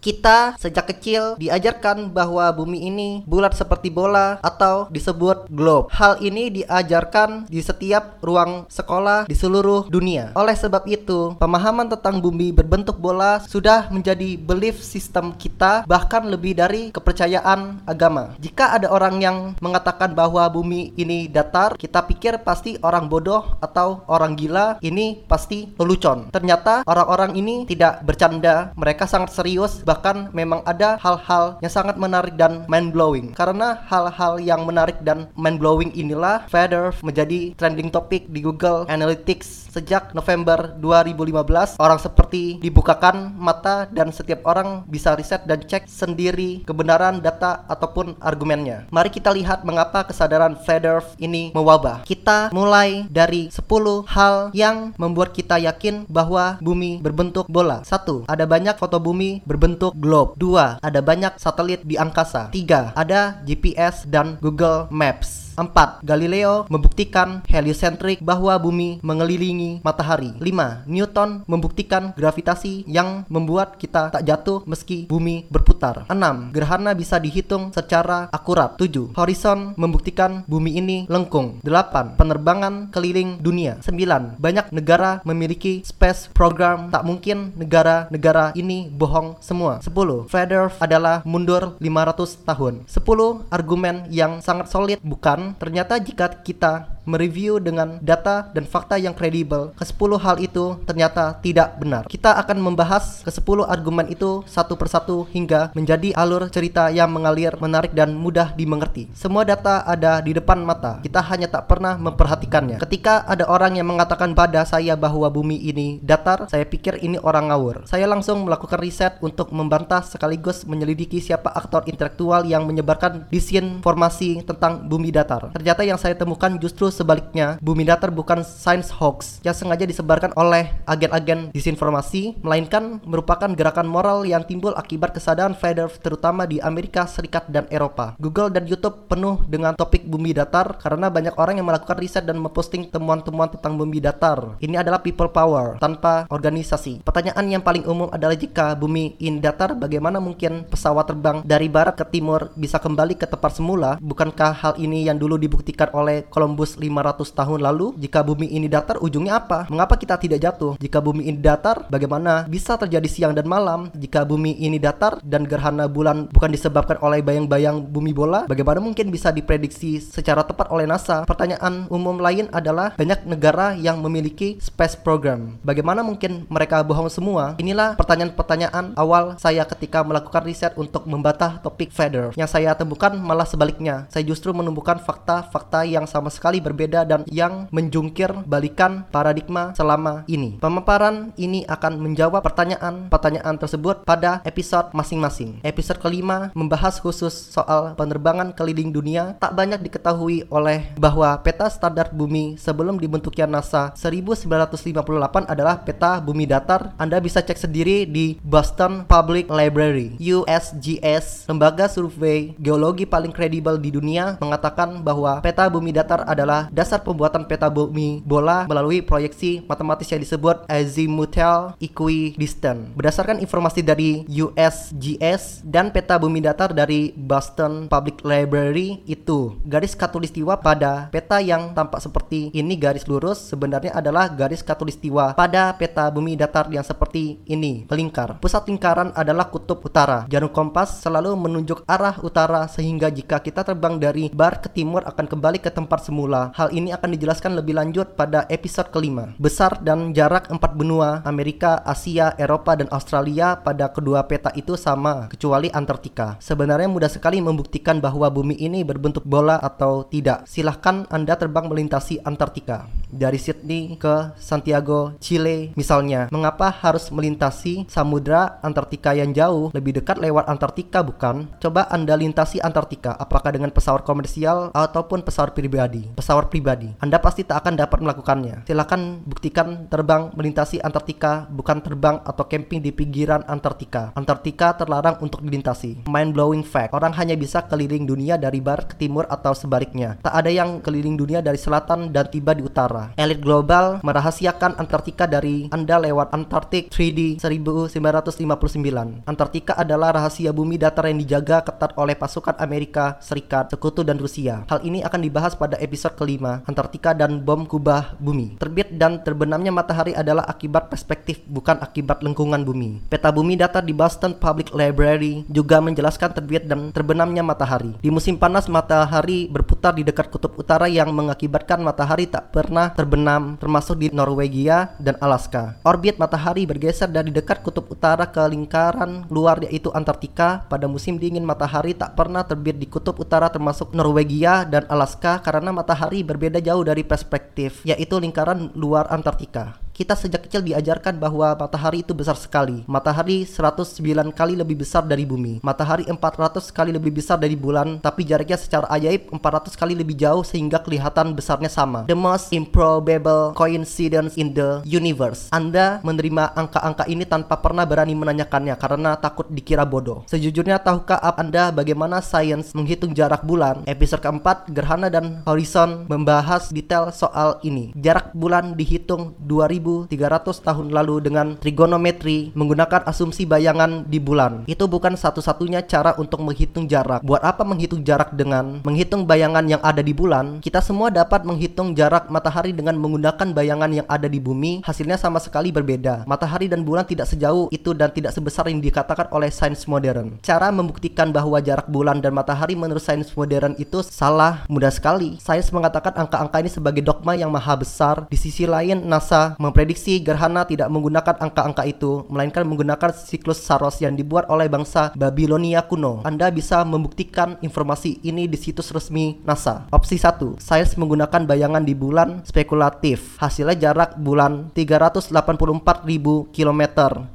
Kita sejak kecil diajarkan bahwa bumi ini bulat seperti bola atau disebut globe. Hal ini diajarkan di setiap ruang sekolah di seluruh dunia. Oleh sebab itu, pemahaman tentang bumi berbentuk bola sudah menjadi belief system kita bahkan lebih dari kepercayaan agama. Jika ada orang yang mengatakan bahwa bumi ini datar, kita pikir pasti orang bodoh atau orang gila, ini pasti lelucon. Ternyata orang-orang ini tidak bercanda, mereka sangat serius bahkan memang ada hal-hal yang sangat menarik dan mind blowing karena hal-hal yang menarik dan mind blowing inilah Feather menjadi trending topic di Google Analytics sejak November 2015 orang seperti dibukakan mata dan setiap orang bisa riset dan cek sendiri kebenaran data ataupun argumennya. Mari kita lihat mengapa kesadaran Feather ini mewabah. Kita mulai dari 10 hal yang membuat kita yakin bahwa bumi berbentuk bola. Satu ada banyak foto bumi berbentuk bentuk globe. Dua, ada banyak satelit di angkasa. Tiga, ada GPS dan Google Maps. 4. Galileo membuktikan heliocentrik bahwa bumi mengelilingi matahari. 5. Newton membuktikan gravitasi yang membuat kita tak jatuh meski bumi berputar. 6. Gerhana bisa dihitung secara akurat. 7. Horizon membuktikan bumi ini lengkung. 8. Penerbangan keliling dunia. 9. Banyak negara memiliki space program. Tak mungkin negara-negara ini bohong semua. 10. Flat adalah mundur 500 tahun. 10 argumen yang sangat solid bukan ternyata jika kita mereview dengan data dan fakta yang kredibel, ke-10 hal itu ternyata tidak benar. Kita akan membahas ke-10 argumen itu satu persatu hingga menjadi alur cerita yang mengalir, menarik dan mudah dimengerti. Semua data ada di depan mata. Kita hanya tak pernah memperhatikannya. Ketika ada orang yang mengatakan pada saya bahwa bumi ini datar, saya pikir ini orang ngawur. Saya langsung melakukan riset untuk membantah sekaligus menyelidiki siapa aktor intelektual yang menyebarkan disinformasi tentang bumi datar. Ternyata yang saya temukan justru sebaliknya, bumi datar bukan science hoax yang sengaja disebarkan oleh agen-agen disinformasi, melainkan merupakan gerakan moral yang timbul akibat kesadaran Feather terutama di Amerika Serikat dan Eropa. Google dan YouTube penuh dengan topik bumi datar karena banyak orang yang melakukan riset dan memposting temuan-temuan tentang bumi datar. Ini adalah people power tanpa organisasi. Pertanyaan yang paling umum adalah jika bumi ini datar, bagaimana mungkin pesawat terbang dari barat ke timur bisa kembali ke tempat semula? Bukankah hal ini yang dulu dibuktikan oleh Columbus 500 tahun lalu, jika bumi ini datar ujungnya apa? Mengapa kita tidak jatuh? Jika bumi ini datar, bagaimana bisa terjadi siang dan malam? Jika bumi ini datar dan gerhana bulan bukan disebabkan oleh bayang-bayang bumi bola, bagaimana mungkin bisa diprediksi secara tepat oleh NASA? Pertanyaan umum lain adalah banyak negara yang memiliki space program. Bagaimana mungkin mereka bohong semua? Inilah pertanyaan-pertanyaan awal saya ketika melakukan riset untuk membantah topik feather. Yang saya temukan malah sebaliknya. Saya justru menemukan fakta-fakta yang sama sekali berbeda berbeda dan yang menjungkir balikan paradigma selama ini. Pemaparan ini akan menjawab pertanyaan-pertanyaan tersebut pada episode masing-masing. Episode kelima membahas khusus soal penerbangan keliling dunia. Tak banyak diketahui oleh bahwa peta standar bumi sebelum dibentuknya NASA 1958 adalah peta bumi datar. Anda bisa cek sendiri di Boston Public Library. USGS, lembaga survei geologi paling kredibel di dunia, mengatakan bahwa peta bumi datar adalah dasar pembuatan peta bumi bola melalui proyeksi matematis yang disebut azimuthal equidistant. Berdasarkan informasi dari USGS dan peta bumi datar dari Boston Public Library itu, garis katulistiwa pada peta yang tampak seperti ini garis lurus sebenarnya adalah garis katulistiwa pada peta bumi datar yang seperti ini, melingkar. Pusat lingkaran adalah kutub utara. Jarum kompas selalu menunjuk arah utara sehingga jika kita terbang dari bar ke timur akan kembali ke tempat semula. Hal ini akan dijelaskan lebih lanjut pada episode kelima. Besar dan jarak empat benua Amerika, Asia, Eropa, dan Australia pada kedua peta itu sama, kecuali Antartika. Sebenarnya mudah sekali membuktikan bahwa bumi ini berbentuk bola atau tidak. Silahkan Anda terbang melintasi Antartika. Dari Sydney ke Santiago, Chile misalnya. Mengapa harus melintasi samudra Antartika yang jauh? Lebih dekat lewat Antartika bukan? Coba Anda lintasi Antartika, apakah dengan pesawat komersial ataupun pesawat pribadi? Pesawat pesawat pribadi. Anda pasti tak akan dapat melakukannya. Silakan buktikan terbang melintasi Antartika bukan terbang atau camping di pinggiran Antartika. Antartika terlarang untuk dilintasi. Mind blowing fact. Orang hanya bisa keliling dunia dari barat ke timur atau sebaliknya. Tak ada yang keliling dunia dari selatan dan tiba di utara. Elit global merahasiakan Antartika dari Anda lewat Antarctic 3D 1959. Antartika adalah rahasia bumi datar yang dijaga ketat oleh pasukan Amerika Serikat, Sekutu dan Rusia. Hal ini akan dibahas pada episode kelima, Antartika dan bom kubah bumi. Terbit dan terbenamnya matahari adalah akibat perspektif bukan akibat lengkungan bumi. Peta bumi datar di Boston Public Library juga menjelaskan terbit dan terbenamnya matahari. Di musim panas matahari berputar di dekat kutub utara yang mengakibatkan matahari tak pernah terbenam termasuk di Norwegia dan Alaska. Orbit matahari bergeser dari dekat kutub utara ke lingkaran luar yaitu Antartika. Pada musim dingin matahari tak pernah terbit di kutub utara termasuk Norwegia dan Alaska karena matahari berbeda jauh dari perspektif yaitu lingkaran luar Antartika. Kita sejak kecil diajarkan bahwa matahari itu besar sekali. Matahari 109 kali lebih besar dari bumi. Matahari 400 kali lebih besar dari bulan, tapi jaraknya secara ajaib 400 kali lebih jauh sehingga kelihatan besarnya sama. The most improbable coincidence in the universe. Anda menerima angka-angka ini tanpa pernah berani menanyakannya karena takut dikira bodoh. Sejujurnya tahukah Anda bagaimana sains menghitung jarak bulan? Episode keempat, Gerhana dan Horizon membahas detail soal ini. Jarak bulan dihitung 2000 1300 tahun lalu dengan trigonometri menggunakan asumsi bayangan di bulan. Itu bukan satu-satunya cara untuk menghitung jarak. Buat apa menghitung jarak dengan menghitung bayangan yang ada di bulan? Kita semua dapat menghitung jarak matahari dengan menggunakan bayangan yang ada di bumi. Hasilnya sama sekali berbeda. Matahari dan bulan tidak sejauh itu dan tidak sebesar yang dikatakan oleh sains modern. Cara membuktikan bahwa jarak bulan dan matahari menurut sains modern itu salah mudah sekali. Sains mengatakan angka-angka ini sebagai dogma yang maha besar. Di sisi lain, NASA memprediksi Prediksi gerhana tidak menggunakan angka-angka itu, melainkan menggunakan siklus Saros yang dibuat oleh bangsa Babilonia kuno. Anda bisa membuktikan informasi ini di situs resmi NASA. Opsi 1. Sains menggunakan bayangan di bulan spekulatif. Hasilnya jarak bulan 384.000 km.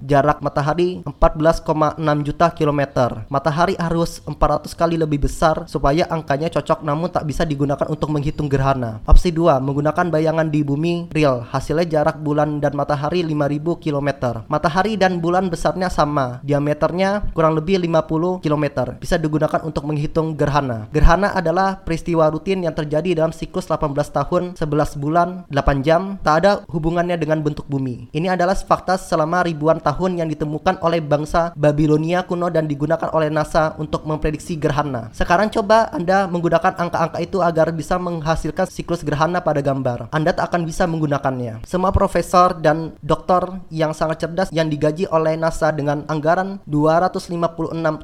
Jarak matahari 14,6 juta km. Matahari harus 400 kali lebih besar supaya angkanya cocok namun tak bisa digunakan untuk menghitung gerhana. Opsi 2. Menggunakan bayangan di bumi real. Hasilnya jarak bulan dan matahari 5000 km. Matahari dan bulan besarnya sama, diameternya kurang lebih 50 km. Bisa digunakan untuk menghitung gerhana. Gerhana adalah peristiwa rutin yang terjadi dalam siklus 18 tahun, 11 bulan, 8 jam, tak ada hubungannya dengan bentuk bumi. Ini adalah fakta selama ribuan tahun yang ditemukan oleh bangsa Babilonia kuno dan digunakan oleh NASA untuk memprediksi gerhana. Sekarang coba Anda menggunakan angka-angka itu agar bisa menghasilkan siklus gerhana pada gambar. Anda tak akan bisa menggunakannya. Semua profesor profesor dan doktor yang sangat cerdas yang digaji oleh NASA dengan anggaran 256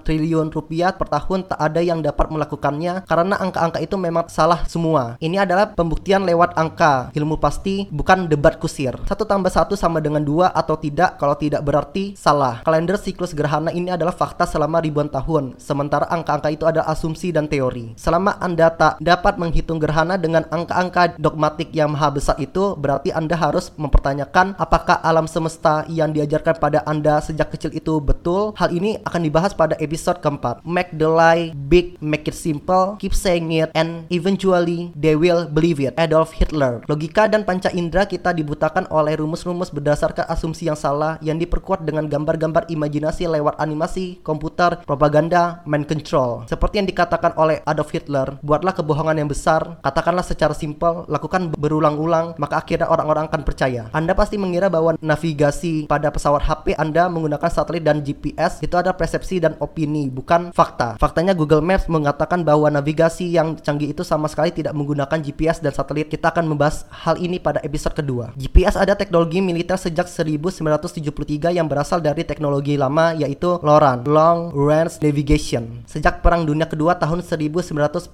triliun rupiah per tahun tak ada yang dapat melakukannya karena angka-angka itu memang salah semua. Ini adalah pembuktian lewat angka. Ilmu pasti bukan debat kusir. Satu tambah satu sama dengan dua atau tidak kalau tidak berarti salah. Kalender siklus gerhana ini adalah fakta selama ribuan tahun. Sementara angka-angka itu adalah asumsi dan teori. Selama Anda tak dapat menghitung gerhana dengan angka-angka dogmatik yang maha besar itu, berarti Anda harus mempertanyakan mempertanyakan apakah alam semesta yang diajarkan pada Anda sejak kecil itu betul. Hal ini akan dibahas pada episode keempat. Make the lie big, make it simple, keep saying it, and eventually they will believe it. Adolf Hitler. Logika dan panca indera kita dibutakan oleh rumus-rumus berdasarkan asumsi yang salah yang diperkuat dengan gambar-gambar imajinasi lewat animasi, komputer, propaganda, mind control. Seperti yang dikatakan oleh Adolf Hitler, buatlah kebohongan yang besar, katakanlah secara simpel, lakukan berulang-ulang, maka akhirnya orang-orang akan percaya. Anda pasti mengira bahwa navigasi pada pesawat HP Anda menggunakan satelit dan GPS itu ada persepsi dan opini, bukan fakta. Faktanya Google Maps mengatakan bahwa navigasi yang canggih itu sama sekali tidak menggunakan GPS dan satelit. Kita akan membahas hal ini pada episode kedua. GPS ada teknologi militer sejak 1973 yang berasal dari teknologi lama yaitu LORAN, Long Range Navigation. Sejak Perang Dunia Kedua tahun 1945.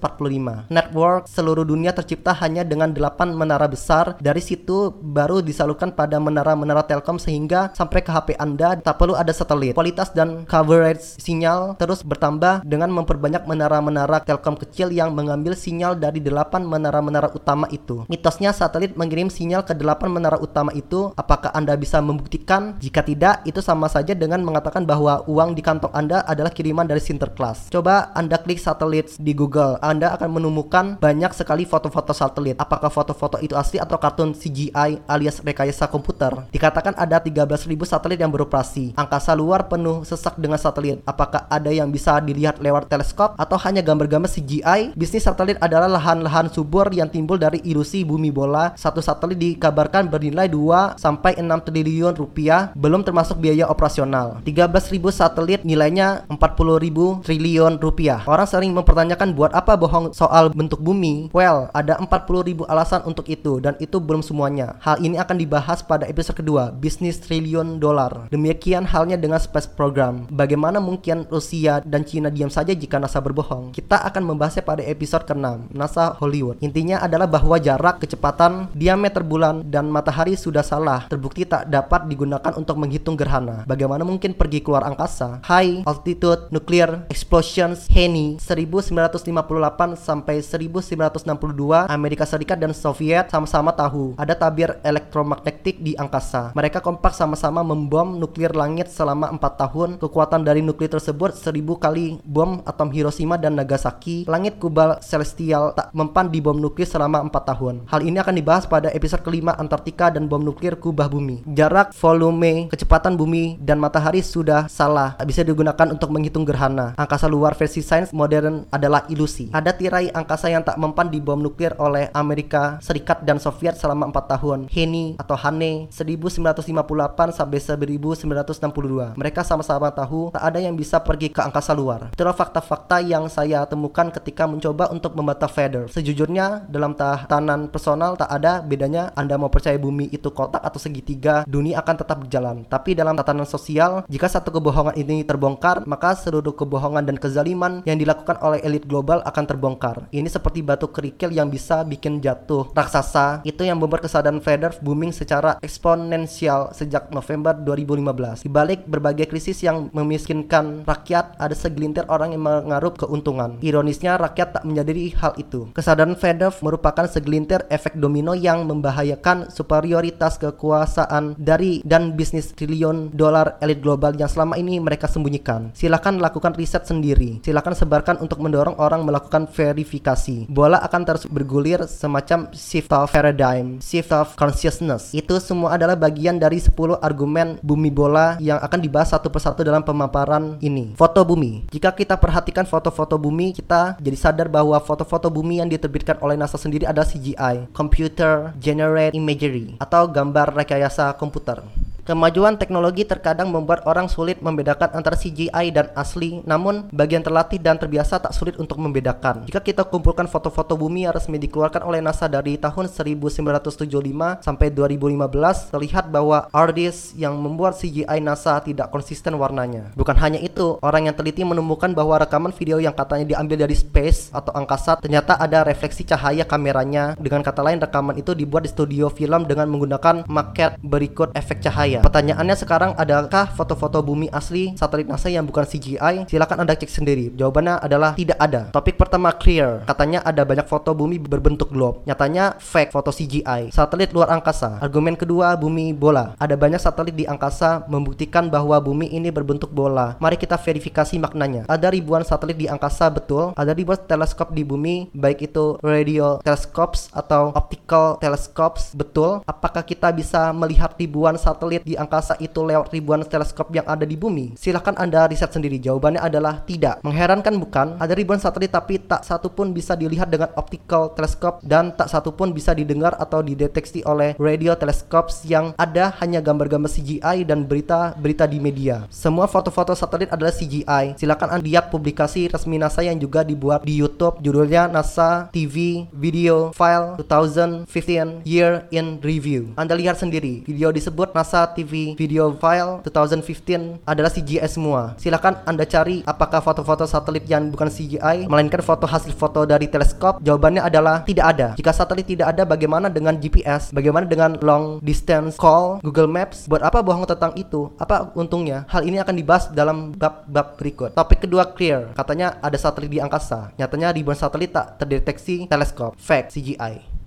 Network seluruh dunia tercipta hanya dengan 8 menara besar. Dari situ baru disalurkan disalurkan pada menara-menara Telkom sehingga sampai ke HP Anda tak perlu ada satelit. Kualitas dan coverage sinyal terus bertambah dengan memperbanyak menara-menara Telkom kecil yang mengambil sinyal dari delapan menara-menara utama itu. Mitosnya satelit mengirim sinyal ke delapan menara utama itu. Apakah Anda bisa membuktikan? Jika tidak, itu sama saja dengan mengatakan bahwa uang di kantong Anda adalah kiriman dari Sinterklas. Coba Anda klik satelit di Google. Anda akan menemukan banyak sekali foto-foto satelit. Apakah foto-foto itu asli atau kartun CGI alias rekayasa komputer? Dikatakan ada 13.000 satelit yang beroperasi. Angkasa luar penuh sesak dengan satelit. Apakah ada yang bisa dilihat lewat teleskop atau hanya gambar-gambar CGI? Bisnis satelit adalah lahan-lahan subur yang timbul dari ilusi bumi bola. Satu satelit dikabarkan bernilai 2 sampai 6 triliun rupiah, belum termasuk biaya operasional. 13.000 satelit nilainya 40.000 triliun rupiah. Orang sering mempertanyakan buat apa bohong soal bentuk bumi? Well, ada 40.000 alasan untuk itu dan itu belum semuanya. Hal ini akan dibahas pada episode kedua, bisnis triliun dolar. Demikian halnya dengan space program. Bagaimana mungkin Rusia dan Cina diam saja jika NASA berbohong? Kita akan membahasnya pada episode ke-6, NASA Hollywood. Intinya adalah bahwa jarak, kecepatan, diameter bulan, dan matahari sudah salah. Terbukti tak dapat digunakan untuk menghitung gerhana. Bagaimana mungkin pergi keluar angkasa? High altitude nuclear explosions HENI 1958 sampai 1962 Amerika Serikat dan Soviet sama-sama tahu ada tabir elektromagnetik di angkasa. Mereka kompak sama-sama membom nuklir langit selama 4 tahun. Kekuatan dari nuklir tersebut 1000 kali bom atom Hiroshima dan Nagasaki. Langit kubal celestial tak mempan di bom nuklir selama 4 tahun. Hal ini akan dibahas pada episode kelima Antartika dan bom nuklir kubah bumi. Jarak, volume, kecepatan bumi dan matahari sudah salah. Tak bisa digunakan untuk menghitung gerhana. Angkasa luar versi sains modern adalah ilusi. Ada tirai angkasa yang tak mempan di bom nuklir oleh Amerika Serikat dan Soviet selama 4 tahun. Heni atau Hane 1958 sampai 1962. Mereka sama-sama tahu tak ada yang bisa pergi ke angkasa luar. Itulah fakta-fakta yang saya temukan ketika mencoba untuk membantah Feather. Sejujurnya dalam tatanan personal tak ada bedanya Anda mau percaya bumi itu kotak atau segitiga, dunia akan tetap berjalan. Tapi dalam tatanan sosial, jika satu kebohongan ini terbongkar, maka seluruh kebohongan dan kezaliman yang dilakukan oleh elit global akan terbongkar. Ini seperti batu kerikil yang bisa bikin jatuh raksasa. Itu yang membuat kesadaran Feather booming secara eksponensial sejak November 2015. Di balik berbagai krisis yang memiskinkan rakyat, ada segelintir orang yang mengaruh keuntungan. Ironisnya, rakyat tak menyadari hal itu. Kesadaran Feather merupakan segelintir efek domino yang membahayakan superioritas kekuasaan dari dan bisnis triliun dolar elit global yang selama ini mereka sembunyikan. Silakan lakukan riset sendiri. Silakan sebarkan untuk mendorong orang melakukan verifikasi. Bola akan terus bergulir semacam shift of paradigm, shift of consciousness. Itu semua adalah bagian dari 10 argumen bumi bola yang akan dibahas satu persatu dalam pemaparan ini. Foto bumi. Jika kita perhatikan foto-foto bumi, kita jadi sadar bahwa foto-foto bumi yang diterbitkan oleh NASA sendiri adalah CGI, Computer Generate Imagery, atau gambar rekayasa komputer. Kemajuan teknologi terkadang membuat orang sulit membedakan antara CGI dan asli, namun bagian terlatih dan terbiasa tak sulit untuk membedakan. Jika kita kumpulkan foto-foto bumi yang resmi dikeluarkan oleh NASA dari tahun 1975 sampai 2015, terlihat bahwa artis yang membuat CGI NASA tidak konsisten warnanya. Bukan hanya itu, orang yang teliti menemukan bahwa rekaman video yang katanya diambil dari space atau angkasa ternyata ada refleksi cahaya kameranya. Dengan kata lain, rekaman itu dibuat di studio film dengan menggunakan maket berikut efek cahaya. Pertanyaannya sekarang adakah foto-foto bumi asli satelit NASA yang bukan CGI? Silakan Anda cek sendiri. Jawabannya adalah tidak ada. Topik pertama clear. Katanya ada banyak foto bumi berbentuk globe. Nyatanya fake foto CGI. Satelit luar angkasa. Argumen kedua bumi bola. Ada banyak satelit di angkasa membuktikan bahwa bumi ini berbentuk bola. Mari kita verifikasi maknanya. Ada ribuan satelit di angkasa betul. Ada ribuan teleskop di bumi, baik itu radio telescopes atau optical telescopes betul. Apakah kita bisa melihat ribuan satelit di angkasa itu lewat ribuan teleskop yang ada di bumi? Silahkan Anda riset sendiri. Jawabannya adalah tidak. Mengherankan bukan? Ada ribuan satelit tapi tak satu pun bisa dilihat dengan optical teleskop dan tak satu pun bisa didengar atau dideteksi oleh radio telescopes yang ada hanya gambar-gambar CGI dan berita-berita di media. Semua foto-foto satelit adalah CGI. Silakan Anda lihat publikasi resmi NASA yang juga dibuat di YouTube. Judulnya NASA TV Video File 2015 Year in Review. Anda lihat sendiri. Video disebut NASA TV video file 2015 adalah CGI semua. Silakan Anda cari apakah foto-foto satelit yang bukan CGI melainkan foto hasil foto dari teleskop. Jawabannya adalah tidak ada. Jika satelit tidak ada bagaimana dengan GPS? Bagaimana dengan long distance call, Google Maps? Buat apa bohong tentang itu? Apa untungnya? Hal ini akan dibahas dalam bab-bab berikut. Topik kedua clear. Katanya ada satelit di angkasa. Nyatanya ribuan satelit tak terdeteksi teleskop. Fact CGI.